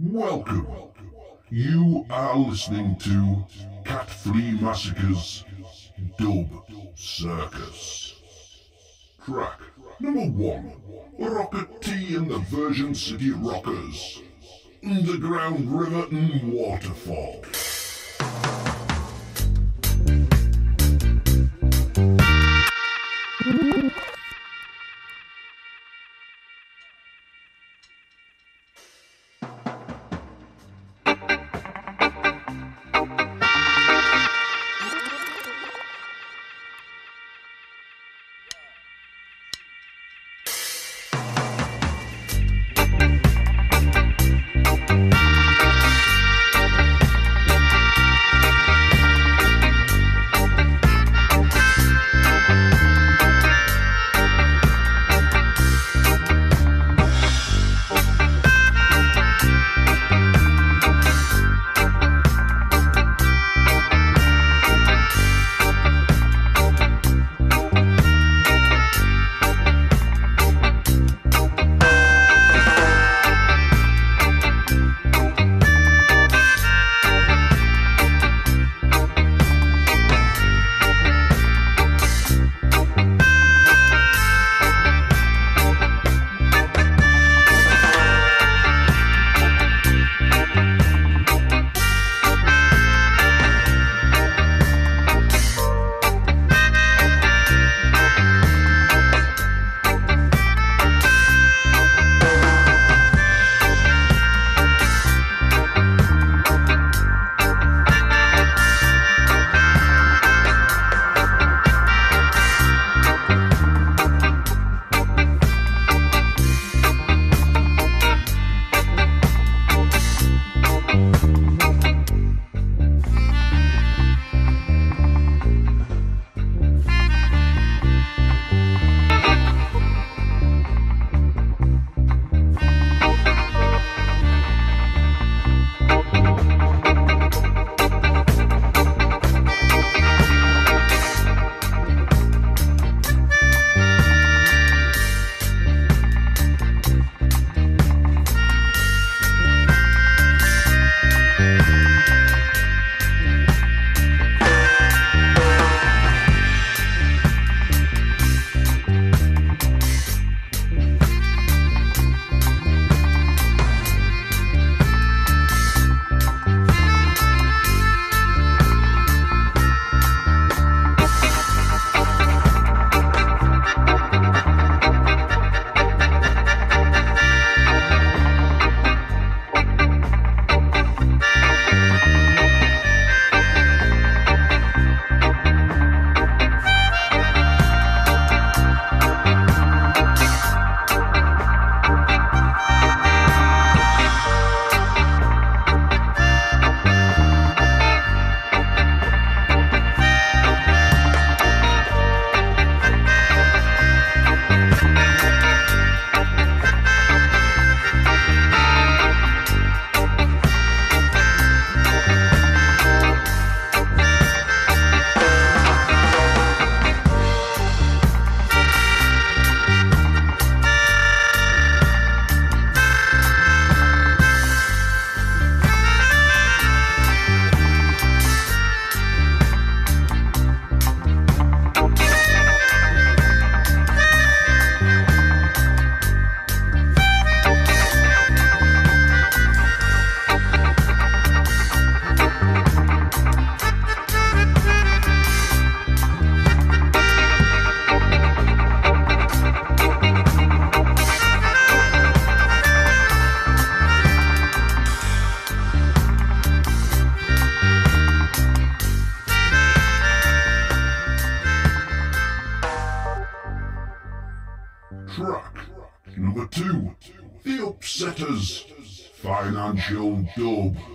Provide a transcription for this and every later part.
Welcome. You are listening to Cat Flea Massacre's Dub Circus. Track number one Rocket T and the Virgin City Rockers. Underground Riverton Waterfall. Financial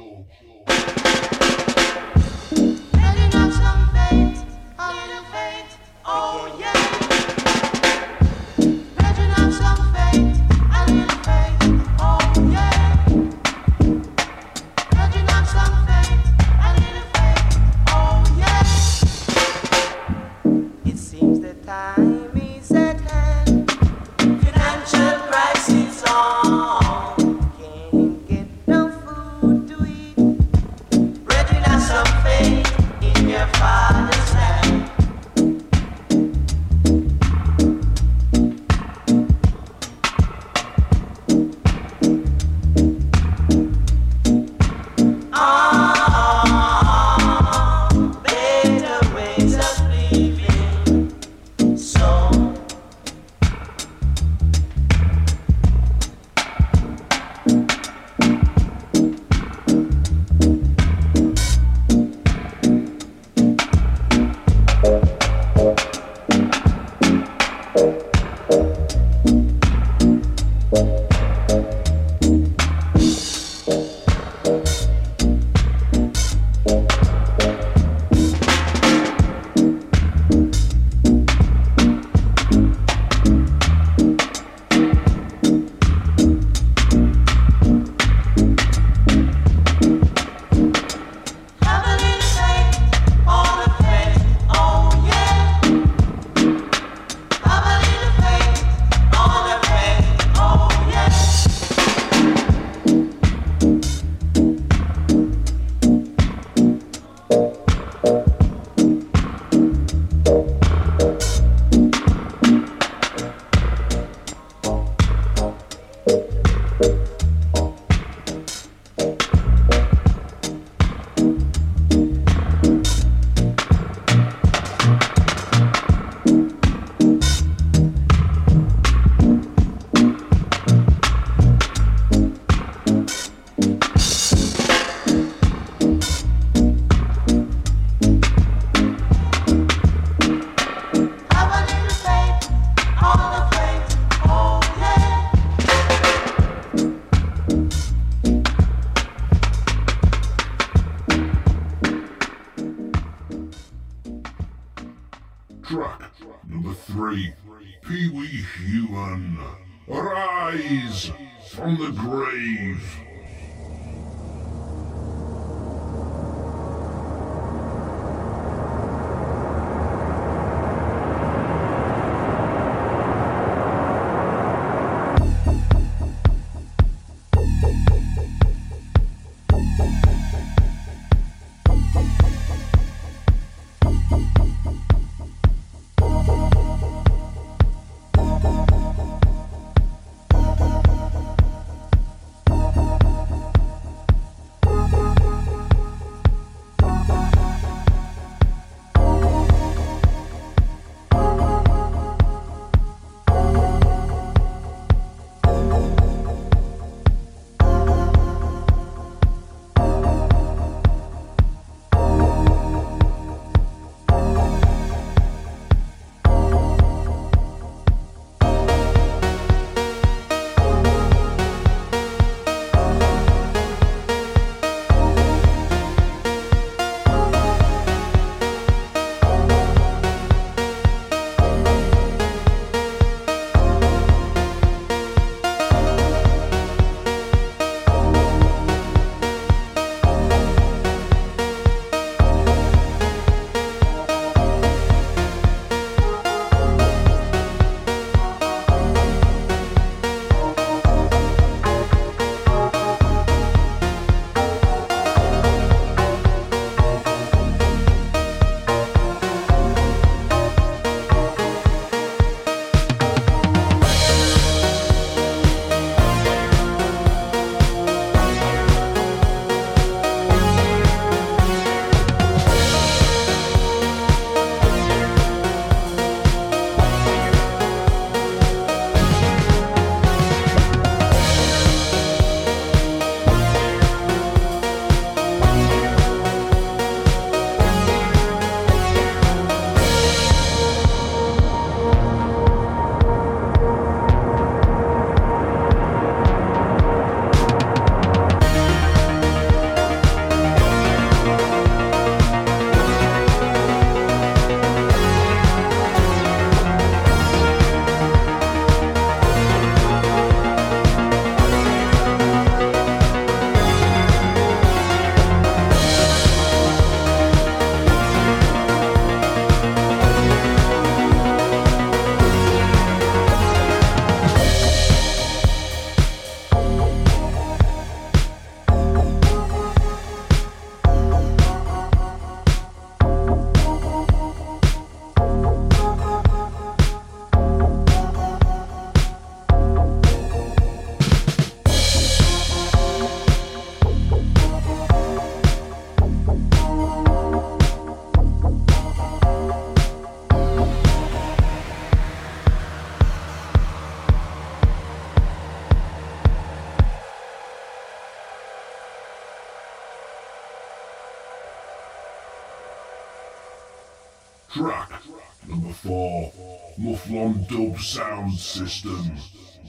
Sound System.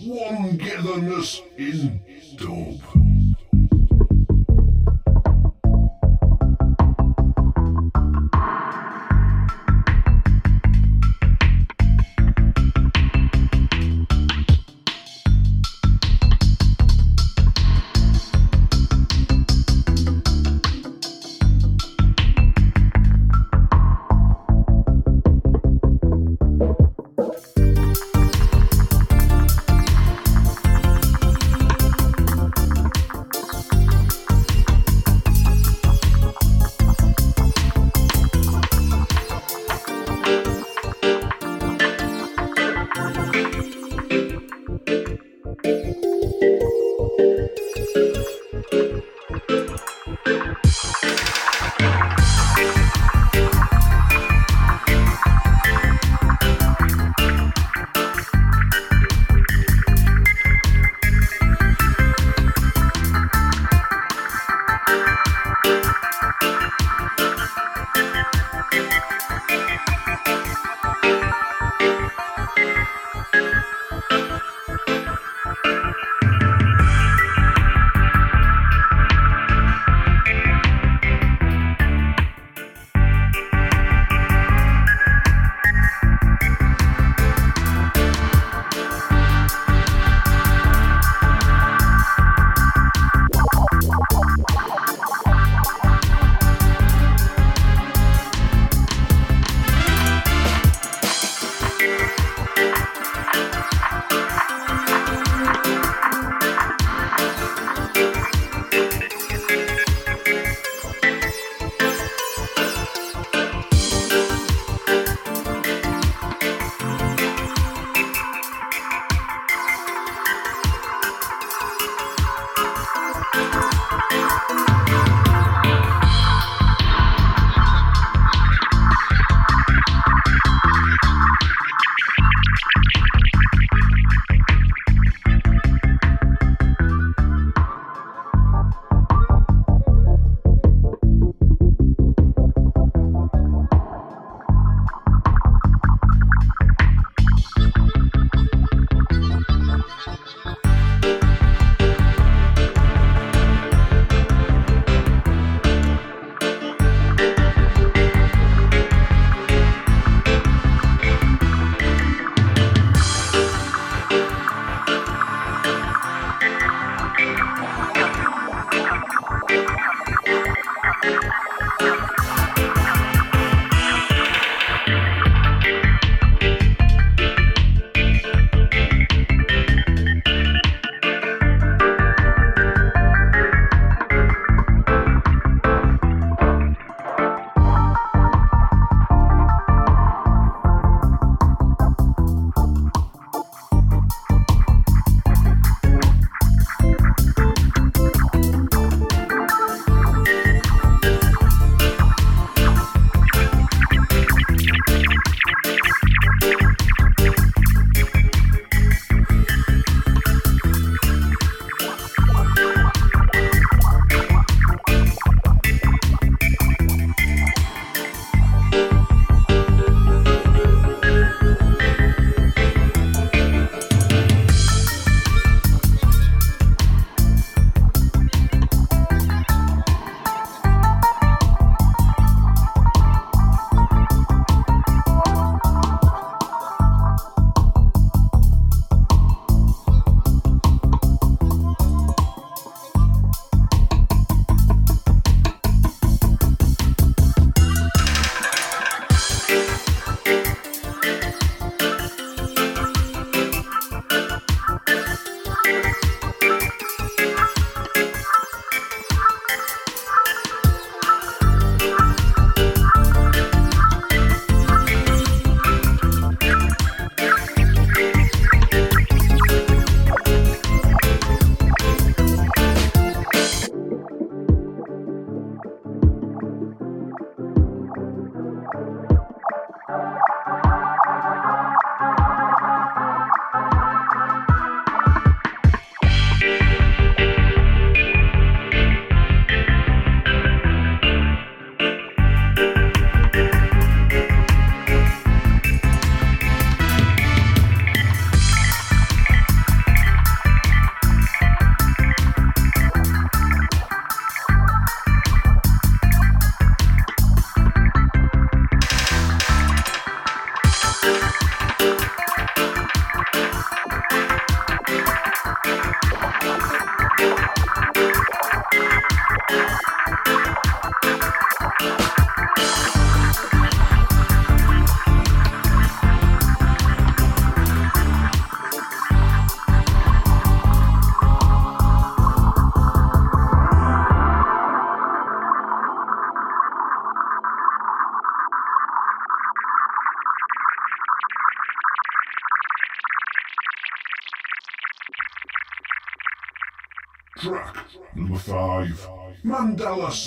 One Getherness in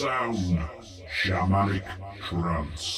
Sound, Shamanic Trance.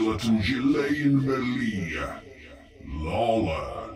Islet Gilane Melia. Lala.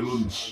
Dub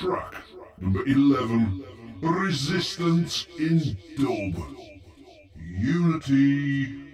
Track number 11 Resistance in Dub. Unity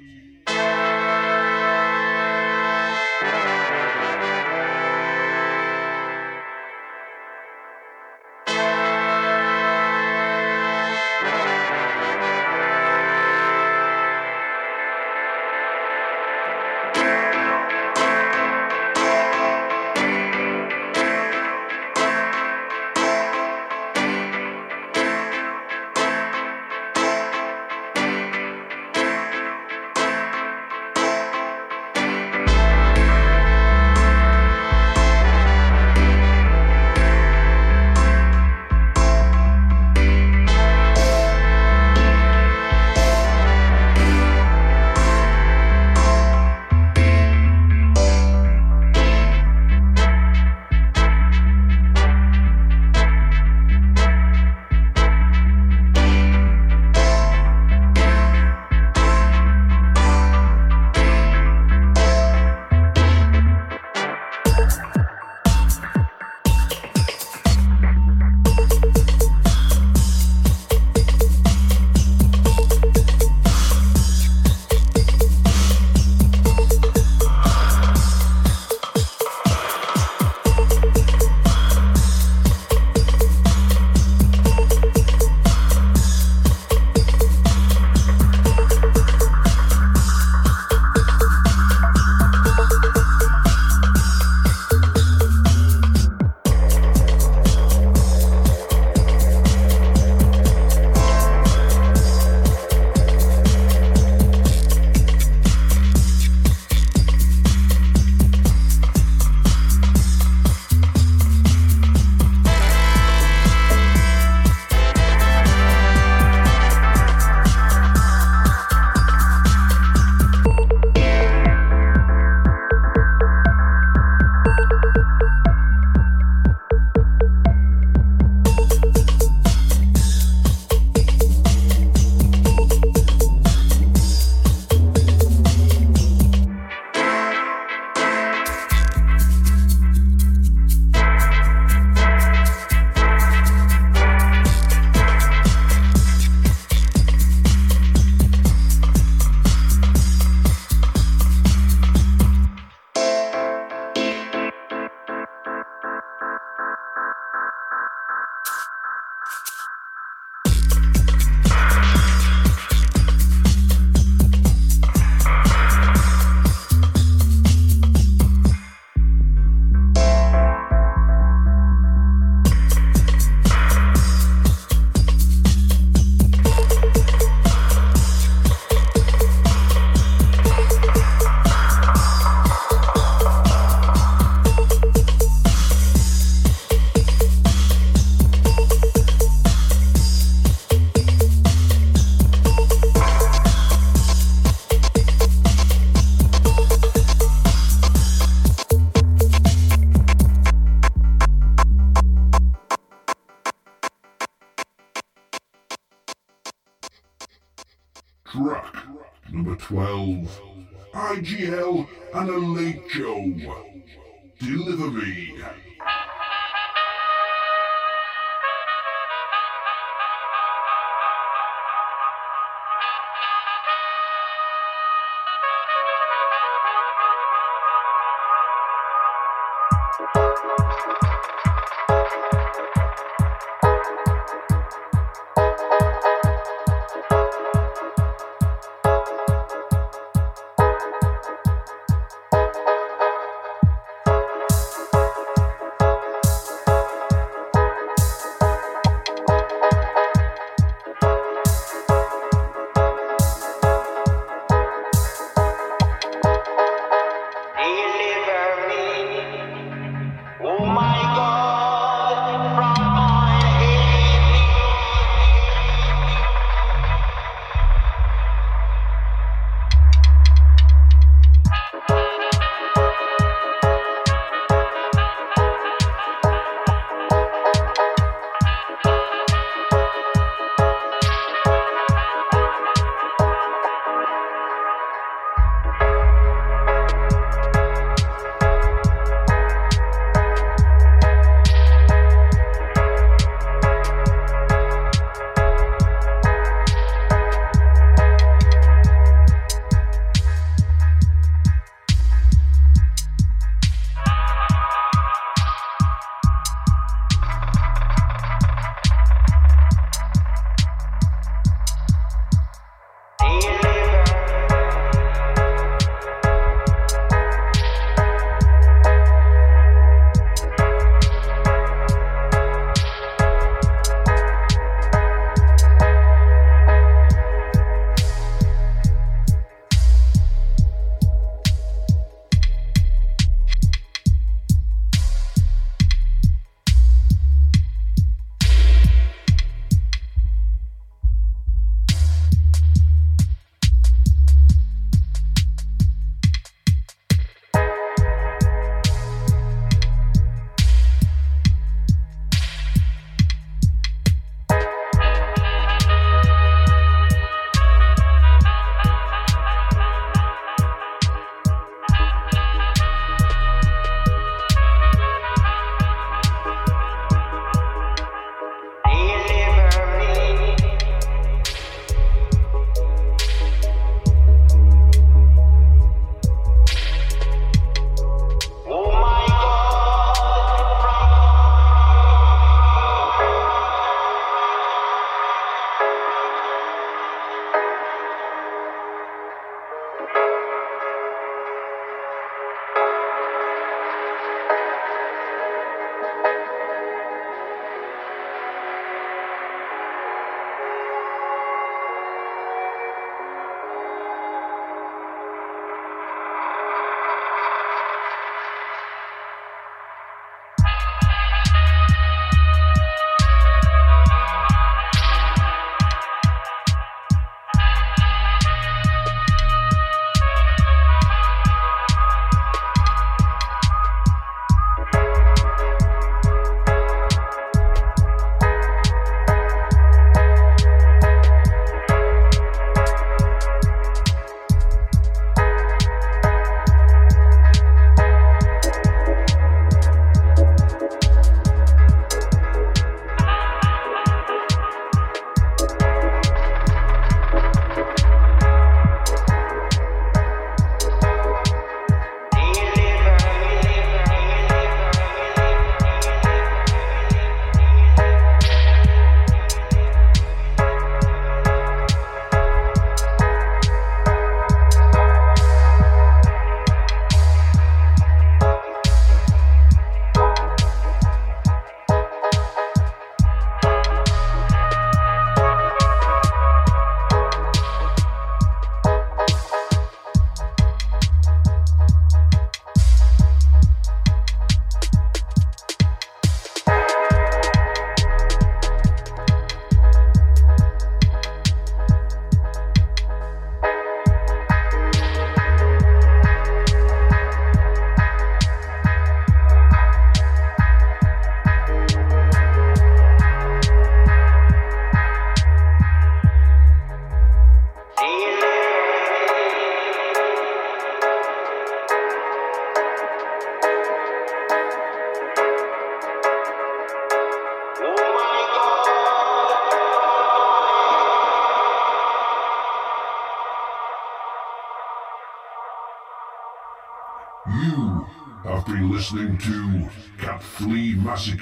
Deliver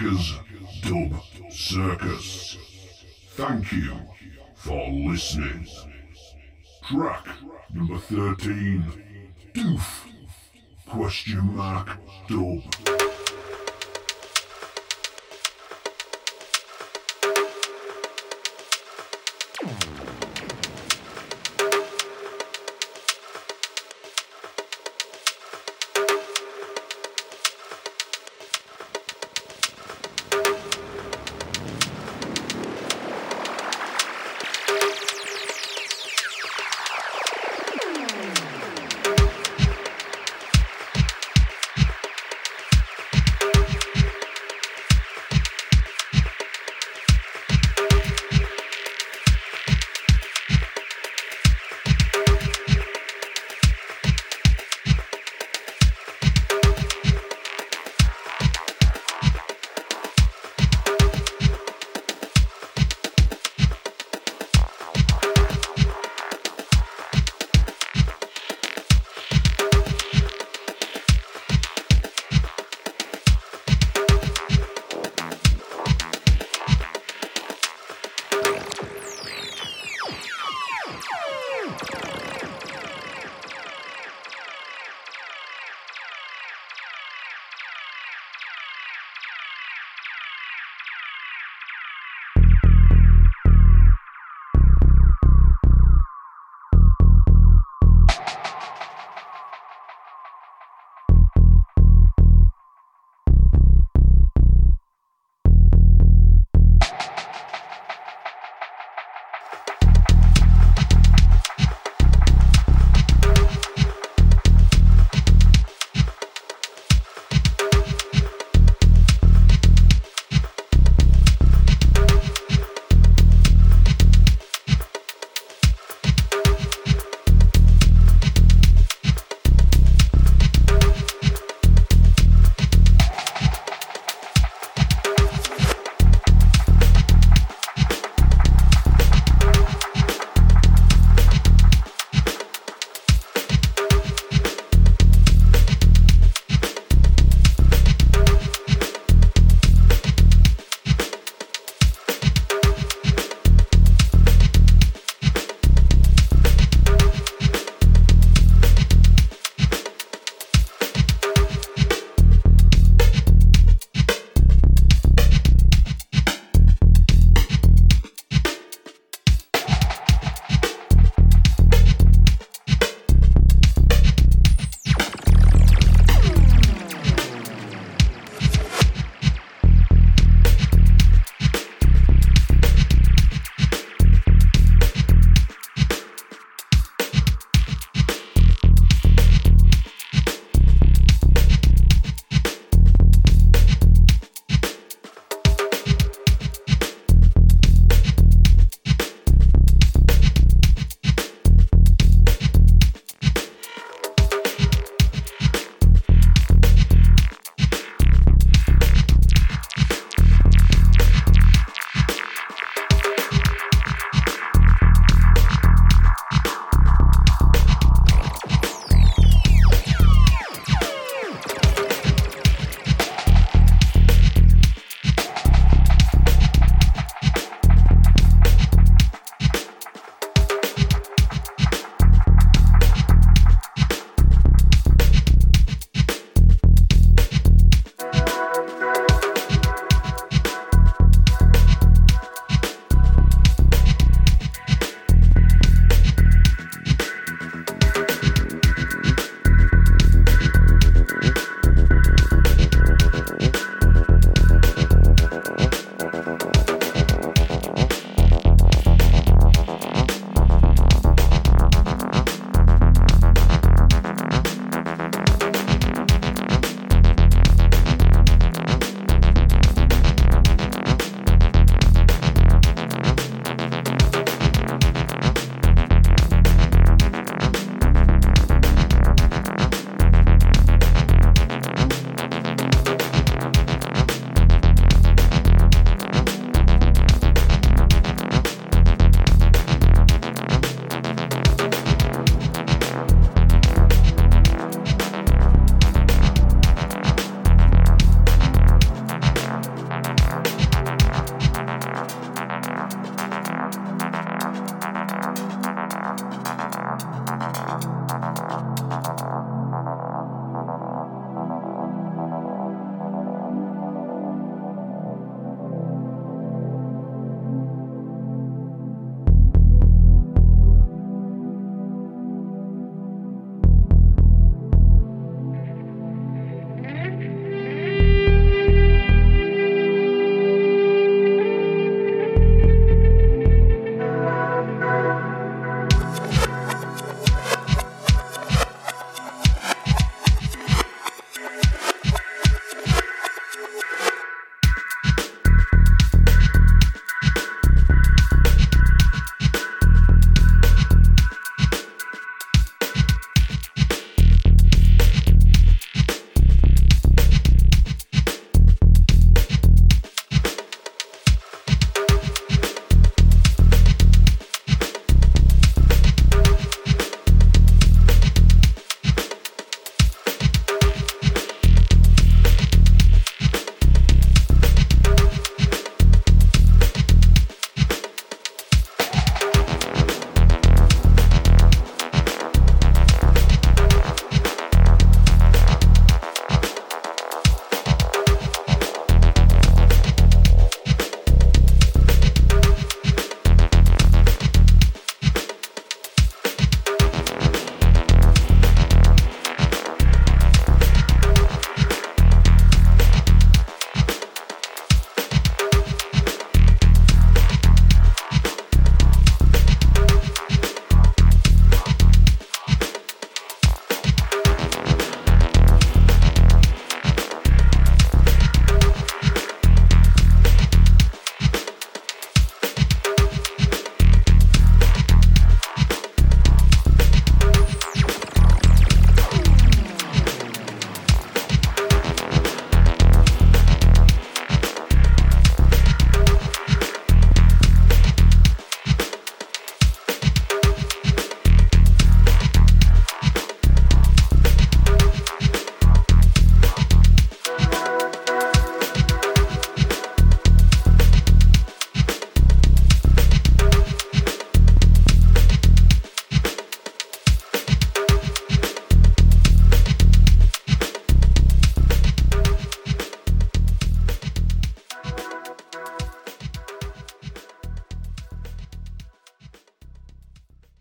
Dub Circus. Thank you for listening. Track number 13. Doof. Question mark. Dub.